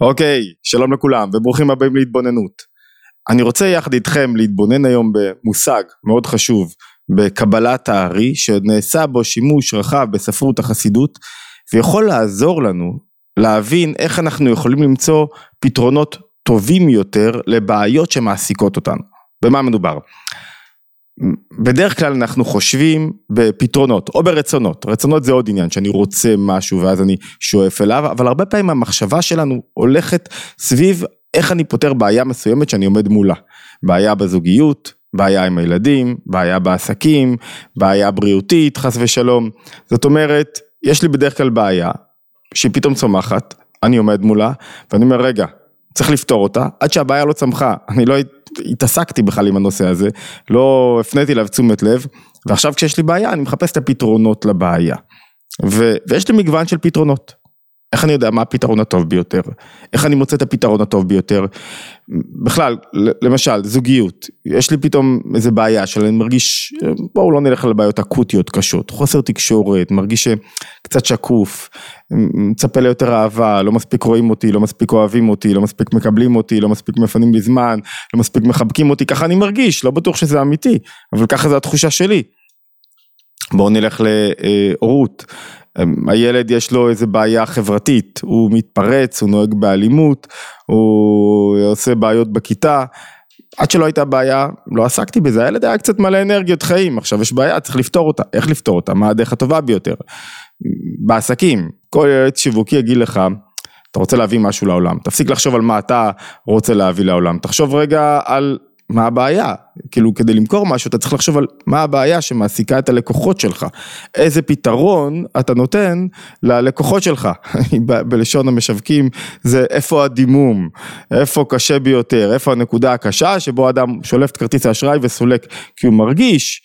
אוקיי, שלום לכולם וברוכים הבאים להתבוננות. אני רוצה יחד איתכם להתבונן היום במושג מאוד חשוב בקבלת הארי שנעשה בו שימוש רחב בספרות החסידות ויכול לעזור לנו להבין איך אנחנו יכולים למצוא פתרונות טובים יותר לבעיות שמעסיקות אותנו. במה מדובר? בדרך כלל אנחנו חושבים בפתרונות או ברצונות, רצונות זה עוד עניין שאני רוצה משהו ואז אני שואף אליו, אבל הרבה פעמים המחשבה שלנו הולכת סביב איך אני פותר בעיה מסוימת שאני עומד מולה, בעיה בזוגיות, בעיה עם הילדים, בעיה בעסקים, בעיה בריאותית חס ושלום, זאת אומרת יש לי בדרך כלל בעיה שהיא פתאום צומחת, אני עומד מולה ואני אומר רגע צריך לפתור אותה, עד שהבעיה לא צמחה, אני לא התעסקתי בכלל עם הנושא הזה, לא הפניתי אליו תשומת לב, ועכשיו כשיש לי בעיה אני מחפש את הפתרונות לבעיה. ו, ויש לי מגוון של פתרונות. איך אני יודע מה הפתרון הטוב ביותר? איך אני מוצא את הפתרון הטוב ביותר? בכלל, למשל, זוגיות, יש לי פתאום איזה בעיה שאני מרגיש, בואו לא נלך על בעיות אקוטיות קשות, חוסר תקשורת, מרגיש קצת שקוף, מצפה ליותר אהבה, לא מספיק רואים אותי, לא מספיק אוהבים אותי, לא מספיק מקבלים אותי, לא מספיק מפנים לי זמן, לא מספיק מחבקים אותי, ככה אני מרגיש, לא בטוח שזה אמיתי, אבל ככה זה התחושה שלי. בואו נלך להורות. הילד יש לו איזה בעיה חברתית, הוא מתפרץ, הוא נוהג באלימות, הוא עושה בעיות בכיתה, עד שלא הייתה בעיה, לא עסקתי בזה, הילד היה קצת מלא אנרגיות חיים, עכשיו יש בעיה, צריך לפתור אותה, איך לפתור אותה, מה הדרך הטובה ביותר. בעסקים, כל ילד שיווקי יגיד לך, אתה רוצה להביא משהו לעולם, תפסיק לחשוב על מה אתה רוצה להביא לעולם, תחשוב רגע על מה הבעיה? כאילו כדי למכור משהו אתה צריך לחשוב על מה הבעיה שמעסיקה את הלקוחות שלך, איזה פתרון אתה נותן ללקוחות שלך, בלשון המשווקים זה איפה הדימום, איפה קשה ביותר, איפה הנקודה הקשה שבו אדם שולף את כרטיס האשראי וסולק כי הוא מרגיש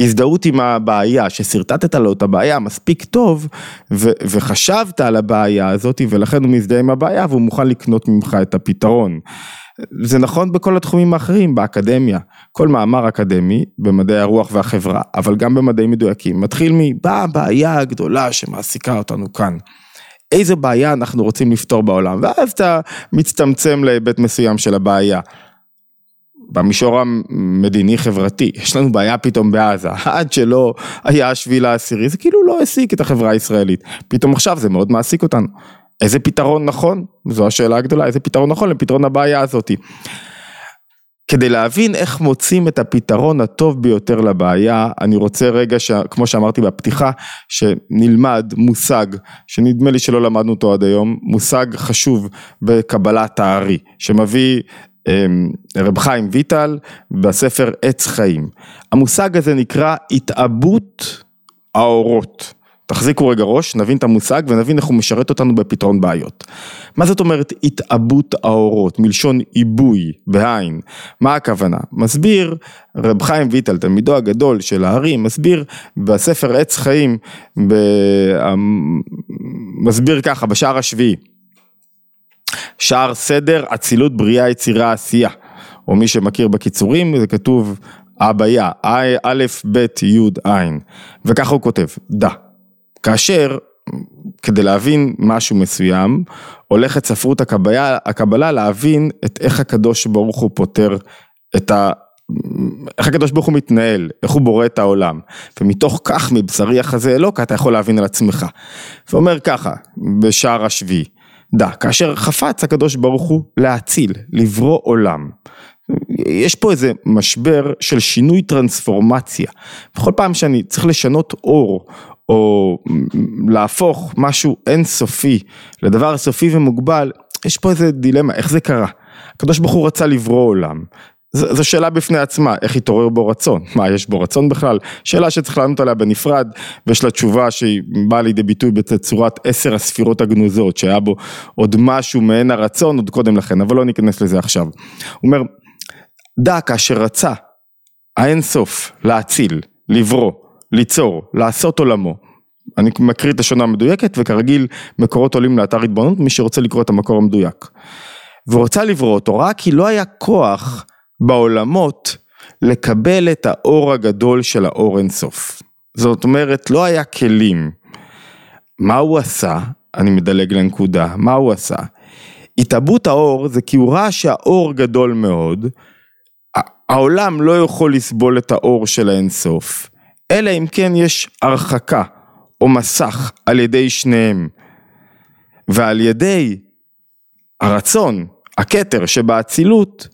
הזדהות עם הבעיה, ששרטטת לו את הבעיה מספיק טוב ו- וחשבת על הבעיה הזאת ולכן הוא מזדהה עם הבעיה והוא מוכן לקנות ממך את הפתרון. זה נכון בכל התחומים האחרים, באקדמיה, כל מאמר אקדמי במדעי הרוח והחברה, אבל גם במדעים מדויקים, מתחיל מבאה הבעיה הגדולה שמעסיקה אותנו כאן. איזה בעיה אנחנו רוצים לפתור בעולם, ואז אתה מצטמצם להיבט מסוים של הבעיה. במישור המדיני חברתי, יש לנו בעיה פתאום בעזה, עד שלא היה השביעי לעשירי, זה כאילו לא העסיק את החברה הישראלית, פתאום עכשיו זה מאוד מעסיק אותנו. איזה פתרון נכון? זו השאלה הגדולה, איזה פתרון נכון לפתרון הבעיה הזאתי. כדי להבין איך מוצאים את הפתרון הטוב ביותר לבעיה, אני רוצה רגע, ש... כמו שאמרתי בפתיחה, שנלמד מושג, שנדמה לי שלא למדנו אותו עד היום, מושג חשוב בקבלת הארי, שמביא אמ, רב חיים ויטל בספר עץ חיים. המושג הזה נקרא התאבות האורות. תחזיקו רגע ראש, נבין את המושג ונבין איך הוא משרת אותנו בפתרון בעיות. מה זאת אומרת התאבות האורות, מלשון עיבוי, בעין, מה הכוונה? מסביר רב חיים ויטל, תלמידו הגדול של ההרים, מסביר בספר עץ חיים, ב... מסביר ככה, בשער השביעי, שער סדר, אצילות, בריאה, יצירה, עשייה, או מי שמכיר בקיצורים, זה כתוב אביה, א', ב', י', ע', וככה הוא כותב, דה. כאשר כדי להבין משהו מסוים, הולכת ספרות הקבלה, הקבלה להבין את איך הקדוש ברוך הוא פותר את ה... איך הקדוש ברוך הוא מתנהל, איך הוא בורא את העולם. ומתוך כך מבשרי החזה אלוקה אתה יכול להבין על עצמך. ואומר ככה, בשער השביעי, דע, כאשר חפץ הקדוש ברוך הוא להציל, לברוא עולם. יש פה איזה משבר של שינוי טרנספורמציה. בכל פעם שאני צריך לשנות אור או להפוך משהו אינסופי לדבר סופי ומוגבל, יש פה איזה דילמה, איך זה קרה? הקדוש ברוך הוא רצה לברוא עולם. זו שאלה בפני עצמה, איך התעורר בו רצון? מה, יש בו רצון בכלל? שאלה שצריך לענות עליה בנפרד, ויש לה תשובה שהיא באה לידי ביטוי בצורת עשר הספירות הגנוזות, שהיה בו עוד משהו מעין הרצון עוד קודם לכן, אבל לא ניכנס לזה עכשיו. הוא אומר, דע כאשר רצה האינסוף להציל, לברוא, ליצור, לעשות עולמו. אני מקריא את השונה המדויקת וכרגיל מקורות עולים לאתר התבוננות מי שרוצה לקרוא את המקור המדויק. והוא רצה לברוא אותו רק כי לא היה כוח בעולמות לקבל את האור הגדול של האור אינסוף. זאת אומרת לא היה כלים. מה הוא עשה? אני מדלג לנקודה, מה הוא עשה? התאבות האור זה כי הוא ראה שהאור גדול מאוד, העולם לא יכול לסבול את האור של האינסוף, אלא אם כן יש הרחקה או מסך על ידי שניהם, ועל ידי הרצון, הכתר שבאצילות,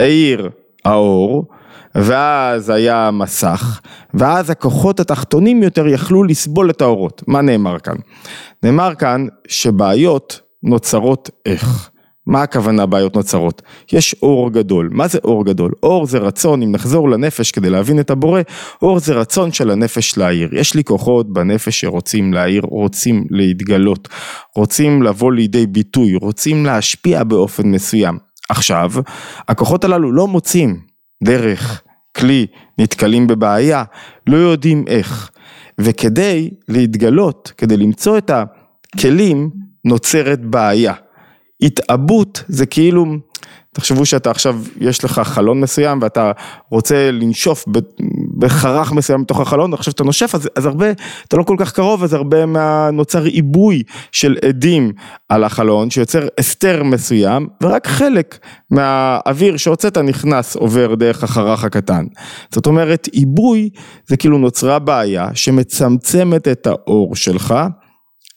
האיר האור, ואז היה מסך, ואז הכוחות התחתונים יותר יכלו לסבול את האורות. מה נאמר כאן? נאמר כאן שבעיות נוצרות איך. מה הכוונה בעיות נוצרות? יש אור גדול. מה זה אור גדול? אור זה רצון, אם נחזור לנפש כדי להבין את הבורא, אור זה רצון של הנפש להעיר. יש לי כוחות בנפש שרוצים להעיר, רוצים להתגלות, רוצים לבוא לידי ביטוי, רוצים להשפיע באופן מסוים. עכשיו, הכוחות הללו לא מוצאים דרך, כלי, נתקלים בבעיה, לא יודעים איך. וכדי להתגלות, כדי למצוא את הכלים, נוצרת בעיה. התאבות זה כאילו, תחשבו שאתה עכשיו, יש לך חלון מסוים ואתה רוצה לנשוף בחרך מסוים מתוך החלון, עכשיו שאתה נושף אז, אז הרבה, אתה לא כל כך קרוב, אז הרבה מה, נוצר עיבוי של עדים על החלון שיוצר הסתר מסוים, ורק חלק מהאוויר שהוצאת נכנס עובר דרך החרך הקטן. זאת אומרת, עיבוי זה כאילו נוצרה בעיה שמצמצמת את האור שלך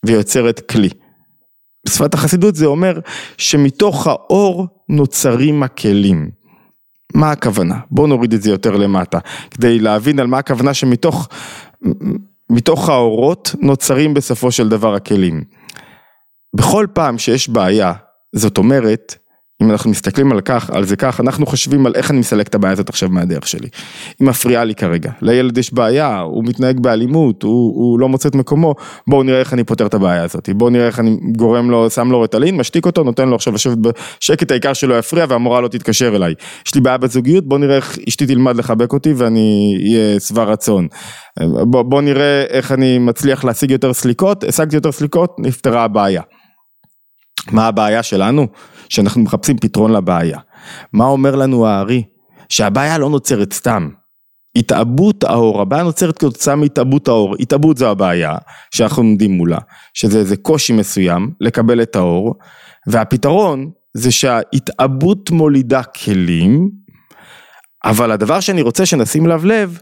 ויוצרת כלי. בשפת החסידות זה אומר שמתוך האור נוצרים הכלים. מה הכוונה? בואו נוריד את זה יותר למטה, כדי להבין על מה הכוונה שמתוך מתוך האורות נוצרים בסופו של דבר הכלים. בכל פעם שיש בעיה, זאת אומרת אם אנחנו מסתכלים על כך, על זה כך, אנחנו חושבים על איך אני מסלק את הבעיה הזאת עכשיו מהדרך שלי. היא מפריעה לי כרגע, לילד יש בעיה, הוא מתנהג באלימות, הוא, הוא לא מוצא את מקומו, בואו נראה איך אני פותר את הבעיה הזאת, בואו נראה איך אני גורם לו, שם לו רטלין, משתיק אותו, נותן לו עכשיו לשבת בשקט, העיקר שלא יפריע והמורה לא תתקשר אליי. יש לי בעיה בזוגיות, בואו נראה איך אשתי תלמד לחבק אותי ואני אהיה שבע רצון. בואו בוא נראה איך אני מצליח להשיג יותר סליקות, השגתי יותר סליקות, נפתרה הבעיה. מה הבעיה שלנו? שאנחנו מחפשים פתרון לבעיה. מה אומר לנו הארי? שהבעיה לא נוצרת סתם. התאבות האור, הבעיה נוצרת כתוצאה מהתאבות האור, התאבות זו הבעיה שאנחנו עומדים מולה, שזה איזה קושי מסוים לקבל את האור, והפתרון זה שההתאבות מולידה כלים, אבל הדבר שאני רוצה שנשים אליו לב,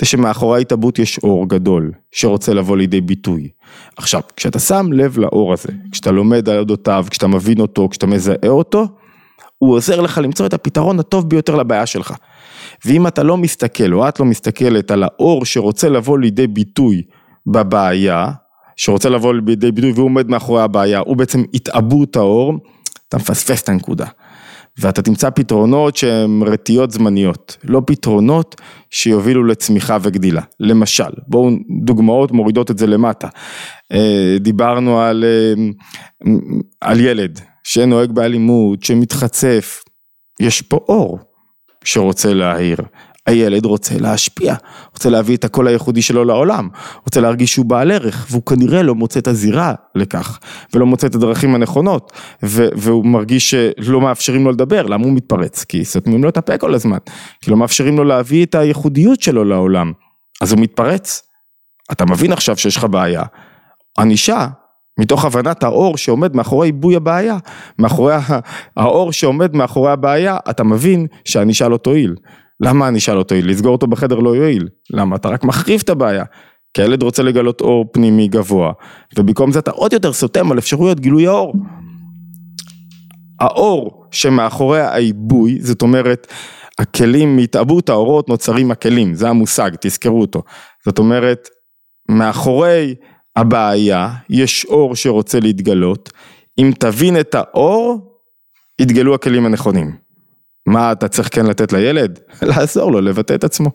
זה שמאחורי ההתאבות יש אור גדול, שרוצה לבוא לידי ביטוי. עכשיו, כשאתה שם לב לאור הזה, כשאתה לומד על אודותיו, כשאתה מבין אותו, כשאתה מזהה אותו, הוא עוזר לך למצוא את הפתרון הטוב ביותר לבעיה שלך. ואם אתה לא מסתכל, או את לא מסתכלת על האור שרוצה לבוא לידי ביטוי בבעיה, שרוצה לבוא לידי ביטוי והוא עומד מאחורי הבעיה, הוא בעצם התאבות האור, אתה מפספס את הנקודה. ואתה תמצא פתרונות שהן רטיות זמניות, לא פתרונות שיובילו לצמיחה וגדילה. למשל, בואו דוגמאות מורידות את זה למטה. אה, דיברנו על, אה, על ילד שנוהג באלימות, שמתחצף, יש פה אור שרוצה להעיר. הילד רוצה להשפיע, רוצה להביא את הקול הייחודי שלו לעולם, רוצה להרגיש שהוא בעל ערך, והוא כנראה לא מוצא את הזירה לכך, ולא מוצא את הדרכים הנכונות, והוא מרגיש שלא מאפשרים לו לדבר, למה הוא מתפרץ? כי סותמים לו את הפה כל הזמן, כי לא מאפשרים לו להביא את הייחודיות שלו לעולם, אז הוא מתפרץ. אתה מבין עכשיו שיש לך בעיה, ענישה מתוך הבנת האור שעומד מאחורי עיבוי הבעיה, מאחורי האור שעומד מאחורי הבעיה, אתה מבין שהענישה לא תועיל. למה אני אשאל אותו, לסגור אותו בחדר לא יועיל, למה? אתה רק מחריף את הבעיה. כי הילד רוצה לגלות אור פנימי גבוה, ובמקום זה אתה עוד יותר סותם על אפשרויות גילוי האור. האור שמאחורי העיבוי, זאת אומרת, הכלים, מהתאבות האורות נוצרים הכלים, זה המושג, תזכרו אותו. זאת אומרת, מאחורי הבעיה יש אור שרוצה להתגלות, אם תבין את האור, יתגלו הכלים הנכונים. מה אתה צריך כן לתת לילד? לעזור לו לבטא את עצמו,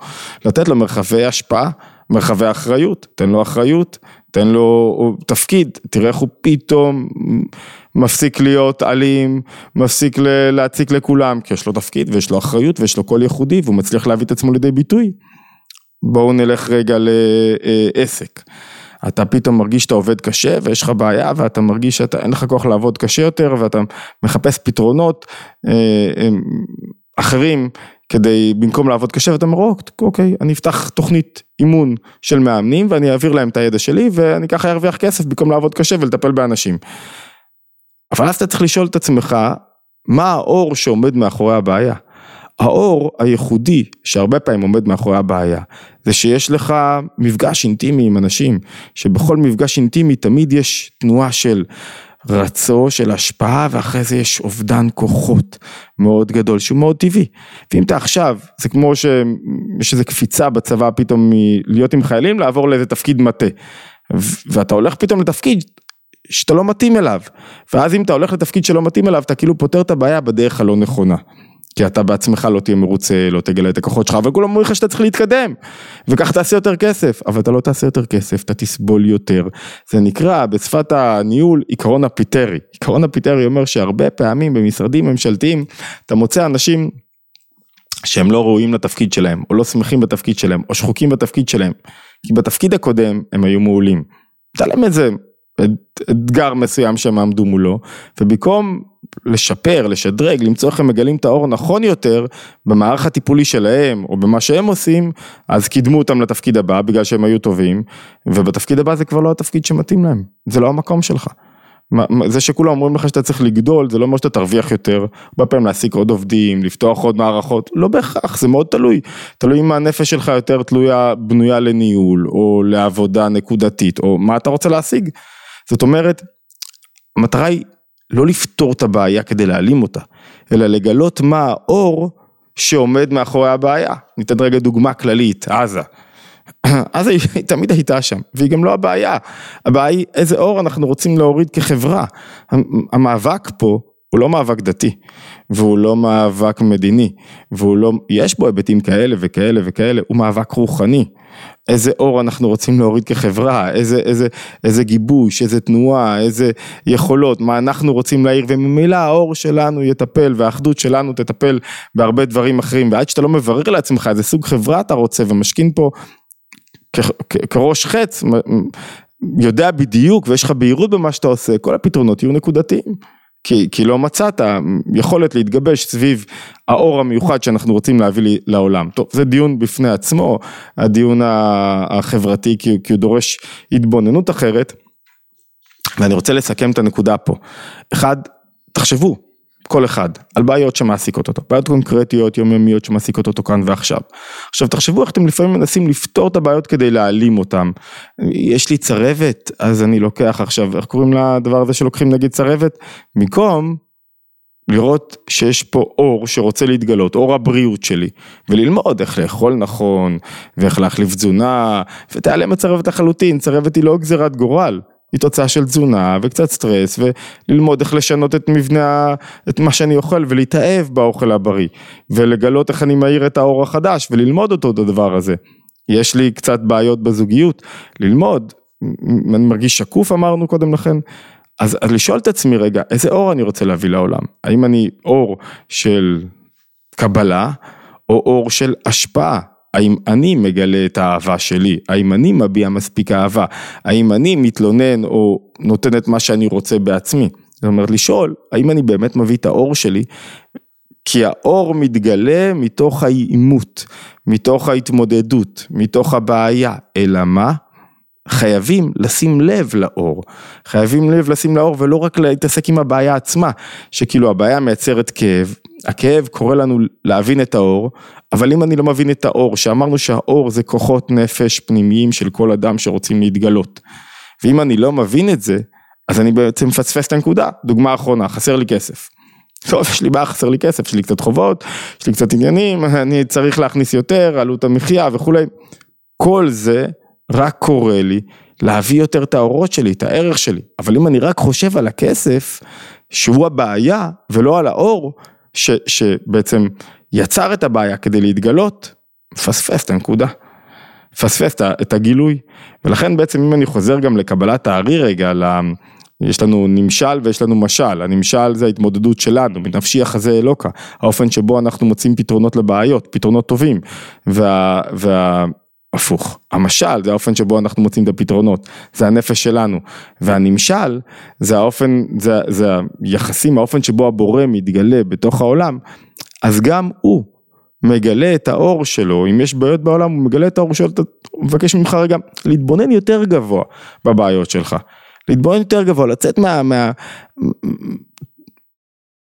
לתת לו מרחבי השפעה, מרחבי אחריות, תן לו אחריות, תן לו תפקיד, תראה איך הוא פתאום מפסיק להיות אלים, מפסיק להציק לכולם, כי יש לו תפקיד ויש לו אחריות ויש לו קול ייחודי והוא מצליח להביא את עצמו לידי ביטוי. בואו נלך רגע לעסק. אתה פתאום מרגיש שאתה עובד קשה ויש לך בעיה ואתה מרגיש שאין לך כוח לעבוד קשה יותר ואתה מחפש פתרונות אה, אה, אחרים כדי במקום לעבוד קשה ואתה אומר אוקיי אני אפתח תוכנית אימון של מאמנים ואני אעביר להם את הידע שלי ואני ככה ארוויח כסף במקום לעבוד קשה ולטפל באנשים. אבל אז אתה צריך לשאול את עצמך, מה האור שעומד מאחורי הבעיה? האור הייחודי שהרבה פעמים עומד מאחורי הבעיה, זה שיש לך מפגש אינטימי עם אנשים, שבכל מפגש אינטימי תמיד יש תנועה של רצו, של השפעה, ואחרי זה יש אובדן כוחות מאוד גדול, שהוא מאוד טבעי. ואם אתה עכשיו, זה כמו שיש איזו קפיצה בצבא פתאום מלהיות עם חיילים, לעבור לאיזה תפקיד מטה. ואתה הולך פתאום לתפקיד שאתה לא מתאים אליו, ואז אם אתה הולך לתפקיד שלא מתאים אליו, אתה כאילו פותר את הבעיה בדרך הלא נכונה. כי אתה בעצמך לא תהיה מרוצה, לא תגלה את הכוחות שלך, אבל כולם אומרים לך שאתה צריך להתקדם, וכך תעשה יותר כסף, אבל אתה לא תעשה יותר כסף, אתה תסבול יותר. זה נקרא בשפת הניהול עיקרון הפיטרי. עיקרון הפיטרי אומר שהרבה פעמים במשרדים ממשלתיים, אתה מוצא אנשים שהם לא ראויים לתפקיד שלהם, או לא שמחים בתפקיד שלהם, או שחוקים בתפקיד שלהם, כי בתפקיד הקודם הם היו מעולים. הייתה להם איזה אתגר מסוים שהם עמדו מולו, ובמקום לשפר, לשדרג, למצוא איך הם מגלים את האור נכון יותר במערך הטיפולי שלהם או במה שהם עושים, אז קידמו אותם לתפקיד הבא בגלל שהם היו טובים, ובתפקיד הבא זה כבר לא התפקיד שמתאים להם, זה לא המקום שלך. זה שכולם אומרים לך שאתה צריך לגדול, זה לא אומר שאתה תרוויח יותר, הרבה פעמים להעסיק עוד עובדים, לפתוח עוד מערכות, לא בהכרח, זה מאוד תלוי, תלוי אם הנפש שלך יותר תלויה, בנויה לניהול, או לעבודה נקודתית, או מה אתה רוצה להשיג. זאת אומרת, המטרה היא לא לפתור את הבעיה כדי להעלים אותה, אלא לגלות מה האור שעומד מאחורי הבעיה. ניתן רגע דוגמה כללית, עזה. עזה היא תמיד הייתה שם, והיא גם לא הבעיה. הבעיה היא איזה אור אנחנו רוצים להוריד כחברה. המאבק פה הוא לא מאבק דתי, והוא לא מאבק מדיני, והוא לא, יש בו היבטים כאלה וכאלה וכאלה, הוא מאבק רוחני. איזה אור אנחנו רוצים להוריד כחברה, איזה, איזה, איזה גיבוש, איזה תנועה, איזה יכולות, מה אנחנו רוצים להעיר, וממילא האור שלנו יטפל, והאחדות שלנו תטפל בהרבה דברים אחרים, ועד שאתה לא מברר לעצמך איזה סוג חברה אתה רוצה, ומשכין פה כראש חץ, יודע בדיוק, ויש לך בהירות במה שאתה עושה, כל הפתרונות יהיו נקודתיים. כי, כי לא מצאת יכולת להתגבש סביב האור המיוחד שאנחנו רוצים להביא לעולם. טוב, זה דיון בפני עצמו, הדיון החברתי, כי, כי הוא דורש התבוננות אחרת, ואני רוצה לסכם את הנקודה פה. אחד, תחשבו, כל אחד, על בעיות שמעסיקות אותו, בעיות קונקרטיות, יומיומיות שמעסיקות אותו כאן ועכשיו. עכשיו תחשבו איך אתם לפעמים מנסים לפתור את הבעיות כדי להעלים אותם. יש לי צרבת, אז אני לוקח עכשיו, איך קוראים לדבר הזה שלוקחים נגיד צרבת? במקום לראות שיש פה אור שרוצה להתגלות, אור הבריאות שלי, וללמוד איך לאכול נכון, ואיך להחליף תזונה, ותיעלם הצרבת לחלוטין, צרבת היא לא גזירת גורל. היא תוצאה של תזונה וקצת סטרס וללמוד איך לשנות את מבנה, את מה שאני אוכל ולהתאהב באוכל הבריא ולגלות איך אני מאיר את האור החדש וללמוד אותו את הדבר הזה. יש לי קצת בעיות בזוגיות, ללמוד, אני מרגיש שקוף אמרנו קודם לכן, אז, אז לשאול את עצמי רגע, איזה אור אני רוצה להביא לעולם? האם אני אור של קבלה או אור של השפעה? האם אני מגלה את האהבה שלי? האם אני מביע מספיק אהבה? האם אני מתלונן או נותן את מה שאני רוצה בעצמי? זאת אומרת לשאול, האם אני באמת מביא את האור שלי? כי האור מתגלה מתוך העימות, מתוך ההתמודדות, מתוך הבעיה, אלא מה? חייבים לשים לב לאור, חייבים לב לשים לאור ולא רק להתעסק עם הבעיה עצמה, שכאילו הבעיה מייצרת כאב, הכאב קורא לנו להבין את האור, אבל אם אני לא מבין את האור, שאמרנו שהאור זה כוחות נפש פנימיים של כל אדם שרוצים להתגלות, ואם אני לא מבין את זה, אז אני בעצם מפספס את הנקודה, דוגמה אחרונה, חסר לי כסף. טוב, יש לי בעיה, חסר לי כסף, יש לי קצת חובות, יש לי קצת עניינים, אני צריך להכניס יותר, עלות המחיה וכולי. כל זה רק קורא לי להביא יותר את האורות שלי, את הערך שלי. אבל אם אני רק חושב על הכסף, שהוא הבעיה ולא על האור, ש, שבעצם יצר את הבעיה כדי להתגלות, מפספס את הנקודה. מפספס את הגילוי. ולכן בעצם אם אני חוזר גם לקבלת הארי רגע, יש לנו נמשל ויש לנו משל, הנמשל זה ההתמודדות שלנו, מנפשי החזה אלוקה, האופן שבו אנחנו מוצאים פתרונות לבעיות, פתרונות טובים, וה, וה, הפוך, המשל זה האופן שבו אנחנו מוצאים את הפתרונות, זה הנפש שלנו, והנמשל זה האופן, זה, זה היחסים, האופן שבו הבורא מתגלה בתוך העולם, אז גם הוא מגלה את האור שלו, אם יש בעיות בעולם הוא מגלה את האור שלו, הוא מבקש ממך רגע להתבונן יותר גבוה בבעיות שלך, להתבונן יותר גבוה, לצאת מה... מה...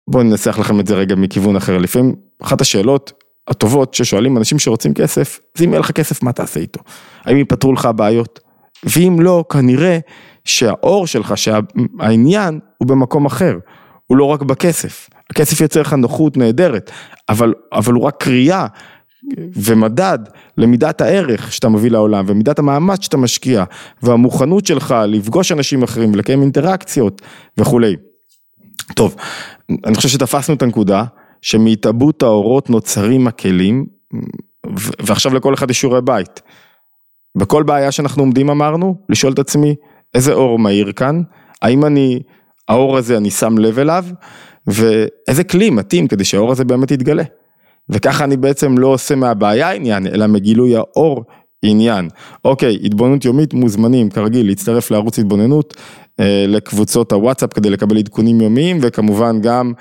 בואו ננסח לכם את זה רגע מכיוון אחר, לפעמים אחת השאלות הטובות ששואלים אנשים שרוצים כסף, זה אם יהיה לך כסף מה תעשה איתו, האם ייפתרו לך הבעיות, ואם לא כנראה שהאור שלך, שהעניין הוא במקום אחר, הוא לא רק בכסף, הכסף יוצר לך נוחות נהדרת, אבל, אבל הוא רק קריאה ומדד למידת הערך שאתה מביא לעולם ומידת המאמץ שאתה משקיע והמוכנות שלך לפגוש אנשים אחרים ולקיים אינטראקציות וכולי. טוב, אני חושב שתפסנו את הנקודה שמהתאבות האורות נוצרים הכלים ועכשיו לכל אחד יש שיעורי בית. בכל בעיה שאנחנו עומדים אמרנו, לשאול את עצמי איזה אור מאיר כאן, האם אני, האור הזה אני שם לב אליו ואיזה כלי מתאים כדי שהאור הזה באמת יתגלה. וככה אני בעצם לא עושה מהבעיה עניין, אלא מגילוי האור עניין. אוקיי, התבוננות יומית, מוזמנים כרגיל להצטרף לערוץ התבוננות, אה, לקבוצות הוואטסאפ כדי לקבל עדכונים יומיים, וכמובן גם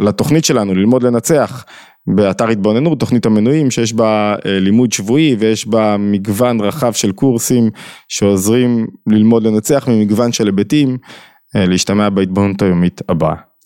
לתוכנית שלנו, ללמוד לנצח. באתר התבוננות, תוכנית המנויים שיש בה אה, לימוד שבועי ויש בה מגוון רחב של קורסים שעוזרים ללמוד לנצח ממגוון של היבטים, אה, להשתמע בהתבוננות היומית הבאה.